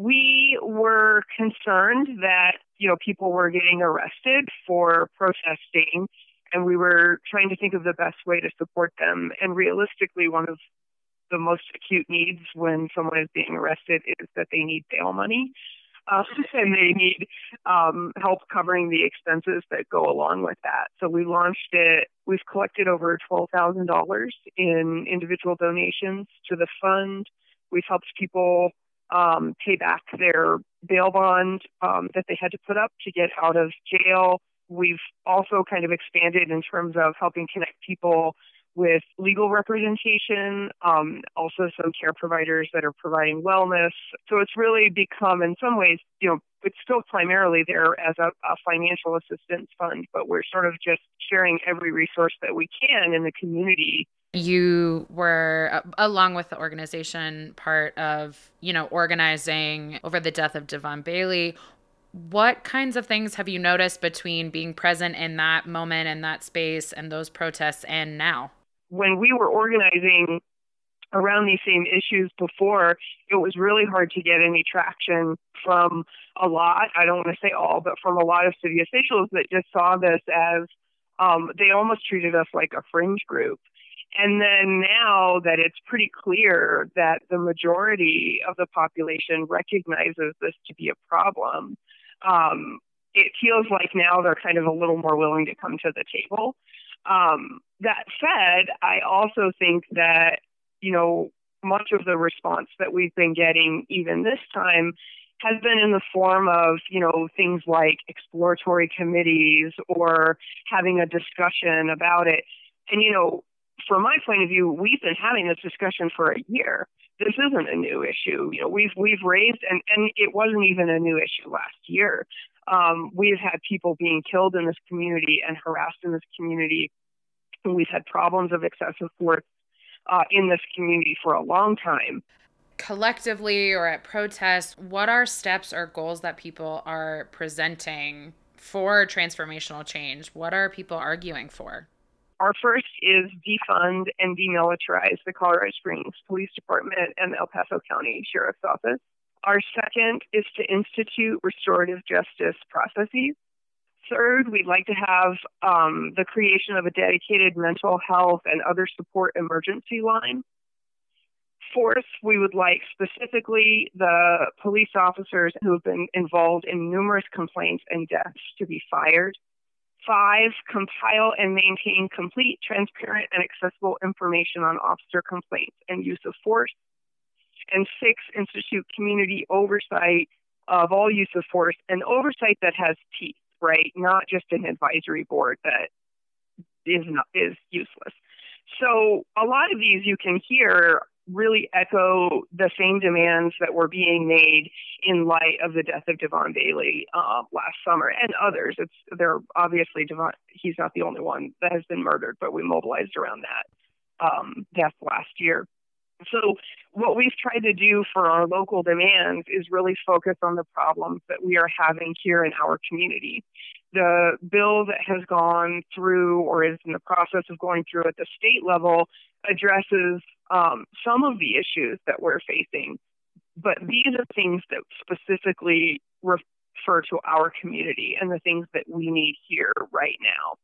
We were concerned that, you know, people were getting arrested for protesting and we were trying to think of the best way to support them. And realistically, one of the most acute needs when someone is being arrested is that they need bail money. Uh, and they need um, help covering the expenses that go along with that. So we launched it. We've collected over $12,000 in individual donations to the fund. We've helped people um, pay back their bail bond um, that they had to put up to get out of jail. We've also kind of expanded in terms of helping connect people with legal representation, um, also some care providers that are providing wellness. So it's really become, in some ways, you know, it's still primarily there as a, a financial assistance fund, but we're sort of just sharing every resource that we can in the community you were uh, along with the organization part of you know organizing over the death of devon bailey what kinds of things have you noticed between being present in that moment and that space and those protests and now when we were organizing around these same issues before, it was really hard to get any traction from a lot, I don't want to say all, but from a lot of city officials that just saw this as um, they almost treated us like a fringe group. And then now that it's pretty clear that the majority of the population recognizes this to be a problem, um, it feels like now they're kind of a little more willing to come to the table. Um, that said, I also think that, you know, much of the response that we've been getting even this time has been in the form of, you know, things like exploratory committees or having a discussion about it. And, you know, from my point of view, we've been having this discussion for a year. This isn't a new issue. You know, we've we've raised and and it wasn't even a new issue last year. Um, we've had people being killed in this community and harassed in this community. We've had problems of excessive force uh, in this community for a long time. Collectively or at protests, what are steps or goals that people are presenting for transformational change? What are people arguing for? Our first is defund and demilitarize the Colorado Springs Police Department and the El Paso County Sheriff's Office. Our second is to institute restorative justice processes. Third, we'd like to have um, the creation of a dedicated mental health and other support emergency line. Fourth, we would like specifically the police officers who have been involved in numerous complaints and deaths to be fired. Five, compile and maintain complete, transparent, and accessible information on officer complaints and use of force. And six, institute community oversight of all use of force and oversight that has teeth, right? Not just an advisory board that is not, is useless. So a lot of these you can hear really echo the same demands that were being made in light of the death of Devon Bailey uh, last summer and others. It's they're obviously Devon. He's not the only one that has been murdered, but we mobilized around that um, death last year. So what we've tried to do for our local demands is really focus on the problems that we are having here in our community. The bill that has gone through or is in the process of going through at the state level addresses um, some of the issues that we're facing, but these are things that specifically refer to our community and the things that we need here right now.